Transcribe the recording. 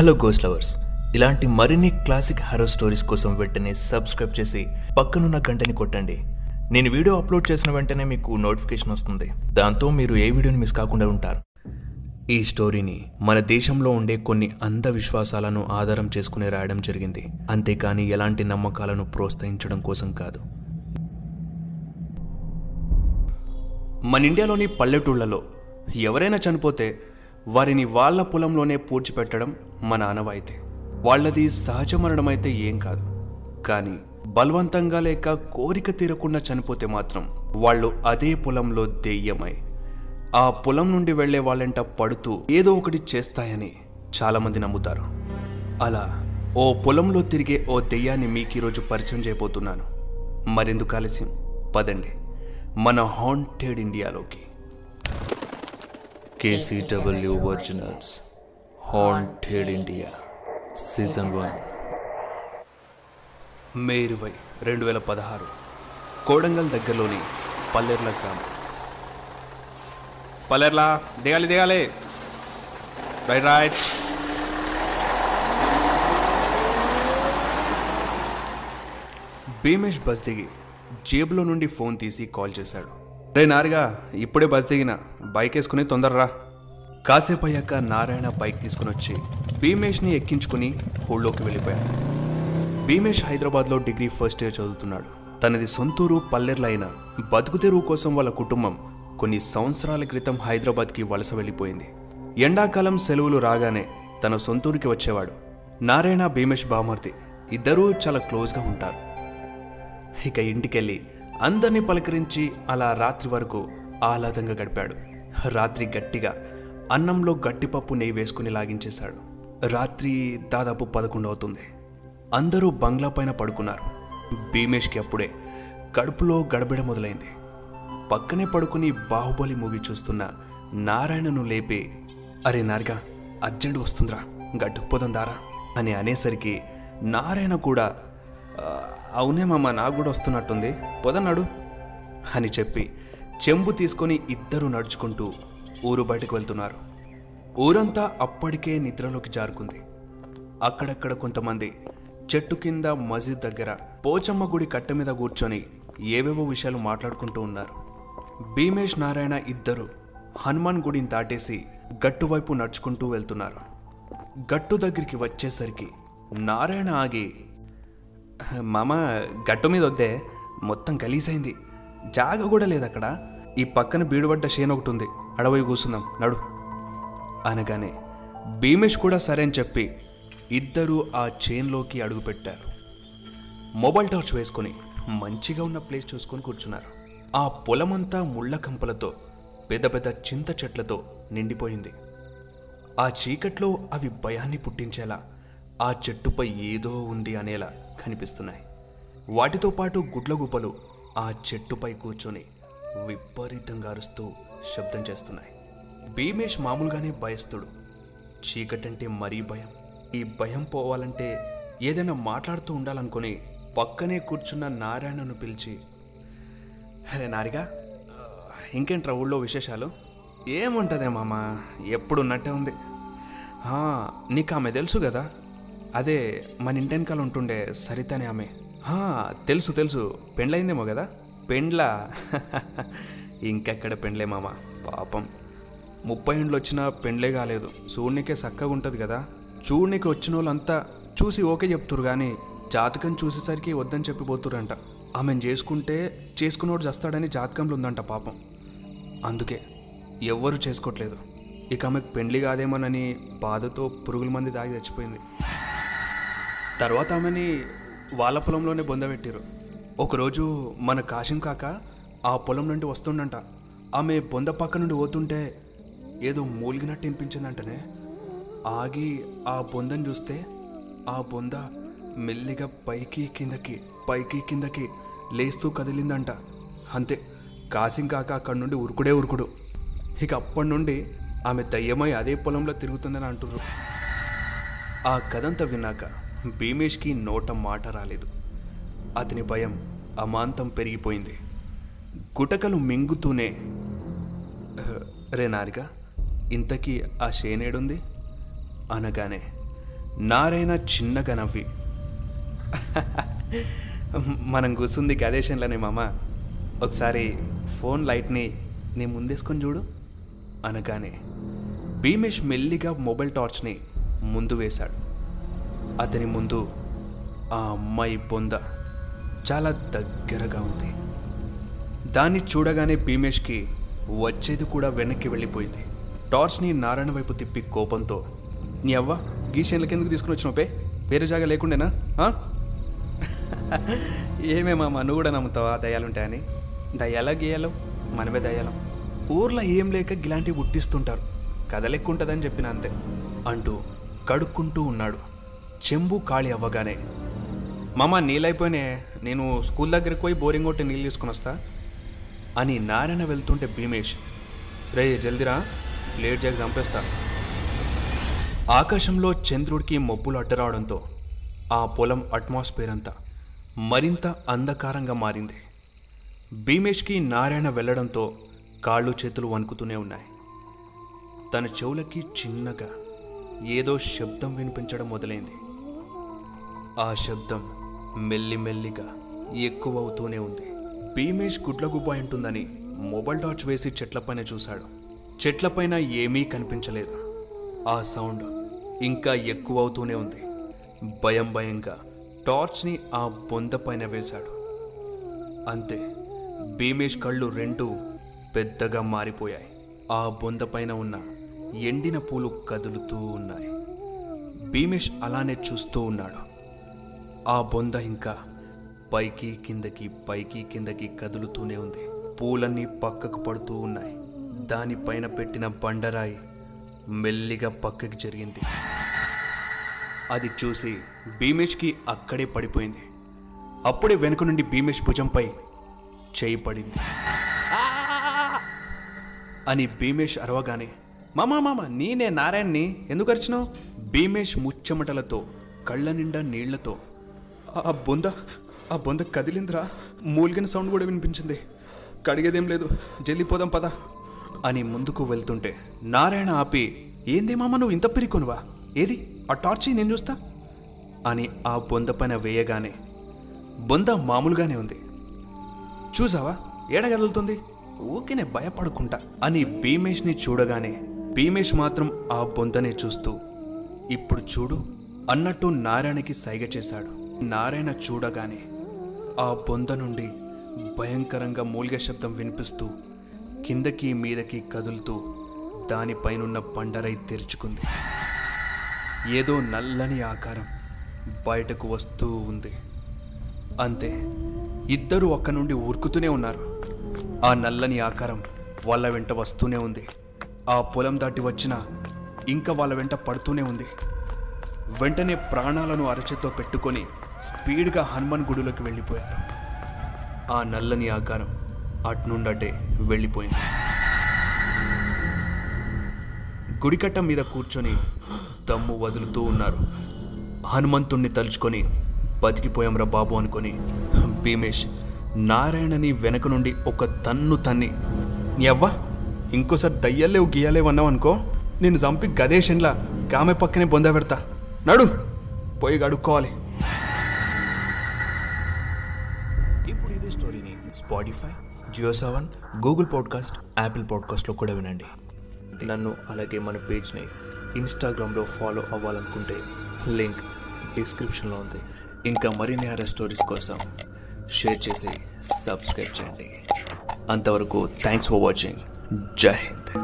Hello ghost lovers ఇలాంటి మరిన్ని classic harrow stories కోసం వెంటనే సబ్స్క్రైబ్ చేసి పక్కనున్న గంటని కొట్టండి. నేను వీడియో అప్లోడ్ చేసిన వెంటనే మీకు నోటిఫికేషన్ వస్తుంది. దాంతో మీరు ఏ వీడియోని మిస్ కాకుండా ఉంటారు. ఈ స్టోరీని మన దేశంలో ఉండే కొన్ని అంధవిశ్వాసాలను ఆధారం చేసుకుని రాయడం జరిగింది. అంతేకాని ఎలాంటి నమ్మకాలను ప్రోత్సహించడం కోసం కాదు. మన ఇండియాలోని పల్లెటూళ్ళలో ఎవరైనా చనిపోతే వారిని వాళ్ళ పొలంలోనే పూడ్చిపెట్టడం మన ఆనవాయితీ వాళ్ళది సహజ మరణమైతే ఏం కాదు. కానీ బలవంతంగా లేక కోరిక తీరకుండా చనిపోతే మాత్రం వాళ్ళు అదే పొలంలో దెయ్యమై ఆ పొలం నుండి వెళ్ళే వాళ్ళంట పడుతూ ఏదో ఒకటి చేస్తాయని చాలామంది నమ్ముతారు. అలా ఓ పొలంలో తిరిగే ఓ దెయ్యాన్ని మీకు ఈరోజు పరిచయం చేయబోతున్నాను. మరెందుకు ఆలస్యం? పదండి. మన haunted ఇండియాలోకి K C W originals haunted India season one May ఇరవై రెండు వేల పదహారు కోడంగల్ దగ్గరలోని పల్లెర్ల గ్రామం. పల్లెర్ల దిగాలి దిగాలి. రైట్ రైట్ భీమేష్ బస్ దిగి జేబులో నుండి ఫోన్ తీసి కాల్ చేశాడు. రే నారిగా ఇప్పుడే బస్ దిగిన బైక్ వేసుకుని తొందరరా. కాసేపు అయ్యాక నారాయణ బైక్ తీసుకుని వచ్చి భీమేష్ని ఎక్కించుకుని ఊళ్ళోకి వెళ్ళిపోయాడు. భీమేష్ హైదరాబాద్లో డిగ్రీ ఫస్ట్ ఇయర్ చదువుతున్నాడు. తనది సొంతూరు పల్లెర్లైన బతుకుతెరువు కోసం వాళ్ళ కుటుంబం కొన్ని సంవత్సరాల క్రితం హైదరాబాద్కి వలస వెళ్ళిపోయింది. ఎండాకాలం సెలవులు రాగానే తన సొంతూరుకి వచ్చేవాడు. నారాయణ భీమేష్ బామర్తి ఇద్దరూ చాలా క్లోజ్గా ఉంటారు. ఇక ఇంటికెళ్ళి అందరినీ పలకరించి అలా రాత్రి వరకు ఆహ్లాదంగా గడిపాడు. రాత్రి గట్టిగా అన్నంలో గట్టిపప్పు నెయ్యి వేసుకుని లాగించేశాడు. రాత్రి దాదాపు పదకొండు అవుతుంది. అందరూ బంగ్లా పైన పడుకున్నారు. భీమేష్కి అప్పుడే కడుపులో గడబిడ మొదలైంది. పక్కనే పడుకుని బాహుబలి మూవీ చూస్తున్న నారాయణను లేపి అరే నార్గా అర్జెంట్ వస్తుందిరా గట్టుకుపోదాం దారా అని అనేసరికి నారాయణ కూడా అవునే మామ నాకు కూడా వస్తున్నట్టుంది పొదన్నాడు అని చెప్పి చెంబు తీసుకొని ఇద్దరు నడుచుకుంటూ ఊరు బయటకు వెళ్తున్నారు. ఊరంతా అప్పటికే నిద్రలోకి జారుకుంది. అక్కడక్కడ కొంతమంది చెట్టు కింద మసీద్ దగ్గర పోచమ్మ గుడి కట్ట మీద కూర్చొని ఏవేవో విషయాలు మాట్లాడుకుంటూ ఉన్నారు. భీమేష్ నారాయణ ఇద్దరు హనుమాన్ గుడిని దాటేసి గట్టు వైపు నడుచుకుంటూ వెళ్తున్నారు. గట్టు దగ్గరికి వచ్చేసరికి నారాయణ ఆగి మామ గట్టు మీద వద్దే మొత్తం గలీజైంది. జాగ కూడా లేదు అక్కడ ఈ పక్కన బీడుపడ్డ షేన్ ఒకటి ఉంది. అడవి కూర్చుందాం. నడు. అనగానే భీమేష్ కూడా సరే అని చెప్పి ఇద్దరూ ఆ చైన్లోకి అడుగుపెట్టారు. మొబైల్ టార్చ్ వేసుకొని మంచిగా ఉన్న ప్లేస్ చూసుకొని కూర్చున్నారు. ఆ పొలమంతా ముళ్ళ కంపలతో పెద్ద పెద్ద చింత చెట్లతో నిండిపోయింది. ఆ చీకట్లో అవి భయాన్ని పుట్టించేలా ఆ చెట్టుపై ఏదో ఉంది అనేలా కనిపిస్తున్నాయి. వాటితో పాటు గుడ్లగుప్పలు ఆ చెట్టుపై కూర్చొని విపరీతంగా అరుస్తూ శబ్దం చేస్తున్నాయి. భీమేష్ మామూలుగానే భయస్తుడు చీకటంటే మరీ భయం. ఈ భయం పోవాలంటే ఏదైనా మాట్లాడుతూ ఉండాలనుకుని పక్కనే కూర్చున్న నారాయణను పిలిచి అరే నారిగా ఇంకేంట్రా ఊళ్ళో విశేషాలు? ఏముంటుందే మామ ఎప్పుడు ఉన్నట్టే ఉంది. నీకు ఆమె తెలుసు కదా అదే మన ఇంటెనకాల ఉంటుండే సరితనే ఆమె. తెలుసు తెలుసు పెండ్లైందేమో కదా పెండ్లా? ఇంకెక్కడ పెండ్లే మామ పాపం. ముప్పై ఇండ్లు వచ్చినా పెండ్లే కాలేదు. చూడ్నికే చక్కగా ఉంటుంది కదా. చూడ్నికి వచ్చిన వాళ్ళంతా చూసి ఓకే చెప్తురు కానీ జాతకం చూసేసరికి వద్దని చెప్పిపోతురంట ఆమెను చేసుకుంటే చేసుకున్నోడు చేస్తాడని జాతకంలో ఉందంట పాపం. అందుకే ఎవ్వరు చేసుకోవట్లేదు ఇక ఆమెకు పెండ్లి కాదేమోనని బాధతో పురుగుల మంది దాగి చచ్చిపోయింది. తర్వాత ఆమెని వాళ్ళ పొలంలోనే బొందబెట్టారు ఒకరోజు మన కాశీం కాక ఆ పొలం నుండి వస్తుండంట. ఆమె బొంద పక్క నుండి పోతుంటే ఏదో మూలిగినట్టు అనిపించిందంటనే ఆగి ఆ బొందని చూస్తే ఆ బొంద మెల్లిగా పైకి కిందకి పైకి కిందకి లేస్తూ కదిలిందంట. అంతే కాసిం కాక అక్కడి నుండి ఉరుకుడే ఉరుకుడు. ఇక అప్పటి నుండి ఆమె దయ్యమై అదే పొలంలో తిరుగుతుందని అంటున్నారు ఆ కథంతా విన్నాక భీమేష్కి నోట మాట రాలేదు. అతని భయం అమాంతం పెరిగిపోయింది. గుటకలు మింగుతూనే రే నారిగా ఇంతకీ ఆ షేనేడుంది అనగానే నారాయణ చిన్నగా నవ్వి. మనం కూర్చుంది గదేశంలోనే మామ. ఒకసారి ఫోన్ లైట్ని నీ ముందేసుకొని చూడు అనగానే భీమేష్ మెల్లిగా మొబైల్ టార్చ్ని ముందు వేశాడు. అతని ముందు ఆ అమ్మాయి బొంద చాలా దగ్గరగా ఉంది. దాన్ని చూడగానే భీమేష్కి వచ్చేది కూడా వెనక్కి వెళ్ళిపోయింది. టార్చ్ని నారాయణ వైపు తిప్పి కోపంతో నీ అవ్వ గీషన్లకి ఎందుకు తీసుకుని వచ్చినావు పే? వేరే జాగా లేకుండేనా? ఆ?" ఏమేమమ్మా నువ్వు కూడా నమ్ముతావా దయ్యాలుంటాయని దయ్యాలా గీయాలు? మనమే దయ్యాలం. ఊర్లో ఏం లేక ఇలాంటివి పుట్టిస్తుంటారు కదలెక్కుంటుందని చెప్పిన అంతే అంటూ కడుక్కుంటూ ఉన్నాడు. చెంబు ఖాళీ అవ్వగానే మామ నీళ్ళైపోయినే నేను స్కూల్ దగ్గరికి పోయి బోరింగ్ కొట్టి నీళ్ళు తీసుకుని వస్తా అని నారాయణ వెళ్తుంటే భీమేష్ రే జల్దిరా. లేట్ చేసి చంపేస్తా ఆకాశంలో చంద్రుడికి మబ్బులు అడ్డరావడంతో ఆ పొలం అట్మాస్ఫియర్ అంతా మరింత అంధకారంగా మారింది. భీమేష్కి నారాయణ వెళ్ళడంతో కాళ్ళు చేతులు వణుకుతూనే ఉన్నాయి. తన చెవులకి చిన్నగా ఏదో శబ్దం వినిపించడం మొదలైంది. ఆ శబ్దం మెల్లిమెల్లిగా ఎక్కువ అవుతూనే ఉంది. భీమేష్ గుడ్లగుబ్బ ఉంటుందని మొబైల్ టార్చ్ వేసి చెట్లపైన చూశాడు. చెట్లపైన ఏమీ కనిపించలేదు. ఆ సౌండ్ ఇంకా ఎక్కువ అవుతూనే ఉంది. భయం భయంగా టార్చ్ని ఆ బొంద పైన వేశాడు. అంతే భీమేష్ కళ్ళు రెండు పెద్దగా మారిపోయాయి. ఆ బొంద పైన ఉన్న ఎండిన పూలు కదులుతూ ఉన్నాయి. భీమేష్ అలానే చూస్తూ ఉన్నాడు. ఆ బొంద ఇంకా పైకి కిందకి పైకి కిందకి కదులుతూనే ఉంది. పూలన్నీ పక్కకు పడుతూ ఉన్నాయి. దానిపైన పెట్టిన బండరాయి మెల్లిగా పక్కకి జరిగింది. అది చూసి భీమేష్కి అక్కడే పడిపోయింది. అప్పుడే వెనుక నుండి భీమేష్ భుజంపై చేయి పడింది. అని భీమేష్ అరవగానే మామా మామ నేనే నారాయణ్ని ఎందుకు అరిచినావు? భీమేష్ ముచ్చమటలతో కళ్ళ నిండా నీళ్ళతో ఆ బొంద ఆ బొంద కదిలిందిరా. మూలిగిన సౌండ్ కూడా వినిపించింది. కడిగేదేం లేదు. జల్లిపోదాం పద. అని ముందుకు వెళ్తుంటే నారాయణ ఆపి ఏంది మామ నువ్వు ఇంత పిరికొనువా? ఏది? ఆ టార్చి నేను చూస్తా? అని ఆ బొంద పైన వేయగానే బొంద మామూలుగానే ఉంది. చూసావా? ఏడగదులుతుంది? ఊకినే భయపడుకుంటా అని భీమేష్ని చూడగానే భీమేష్ మాత్రం ఆ బొందనే చూస్తూ ఇప్పుడు చూడు అన్నట్టు నారాయణకి సైగ చేశాడు. నారాయణ చూడగానే ఆ బొంద నుండి భయంకరంగా మూలిగ శబ్దం వినిపిస్తూ కిందకి మీదకి కదులుతూ దానిపైనున్న బండరై తెరుచుకుంది. ఏదో నల్లని ఆకారం బయటకు వస్తూ ఉంది. అంతే ఇద్దరు ఒక్క నుండి ఊరుకుతూనే ఉన్నారు. ఆ నల్లని ఆకారం వాళ్ళ వెంట వస్తూనే ఉంది. ఆ పొలం దాటి వచ్చిన ఇంకా వాళ్ళ వెంట పడుతూనే ఉంది. వెంటనే ప్రాణాలను అరచేతిలో పెట్టుకొని స్పీడ్గా హనుమాన్ గుడిలోకి వెళ్ళిపోయారు. ఆ నల్లని ఆకారం అట్నుండటే వెళ్ళిపోయింది. గుడికట్ట మీద కూర్చొని దమ్ము వదులుతూ ఉన్నారు. హనుమంతుణ్ణి తలుచుకొని బతికిపోయాంరా బాబు అనుకొని భీమేష్ నారాయణని వెనక నుండి ఒక తన్ను తన్ని నీ ఇంకోసారి దయ్యాలేవు గీయలేవు అన్నావు అనుకో నేను చంపి గదేశంలా గామె పక్కనే బొంద పెడతా. నడు పోయి గడుక్కోవాలి. ఇప్పుడు ఇదే స్టోరీని Spotify Jio Saavn Google podcast Apple పాడ్కాస్ట్లో కూడా వినండి. నన్ను అలాగే మన పేజ్ని ఇన్స్టాగ్రామ్లో ఫాలో అవ్వాలనుకుంటే లింక్ డిస్క్రిప్షన్లో ఉంది. ఇంకా మరిన్ని హర స్టోరీస్ కోసం షేర్ చేసి సబ్స్క్రైబ్ చేయండి. అంతవరకు థ్యాంక్స్ ఫర్ వాచింగ్. జై హింద్.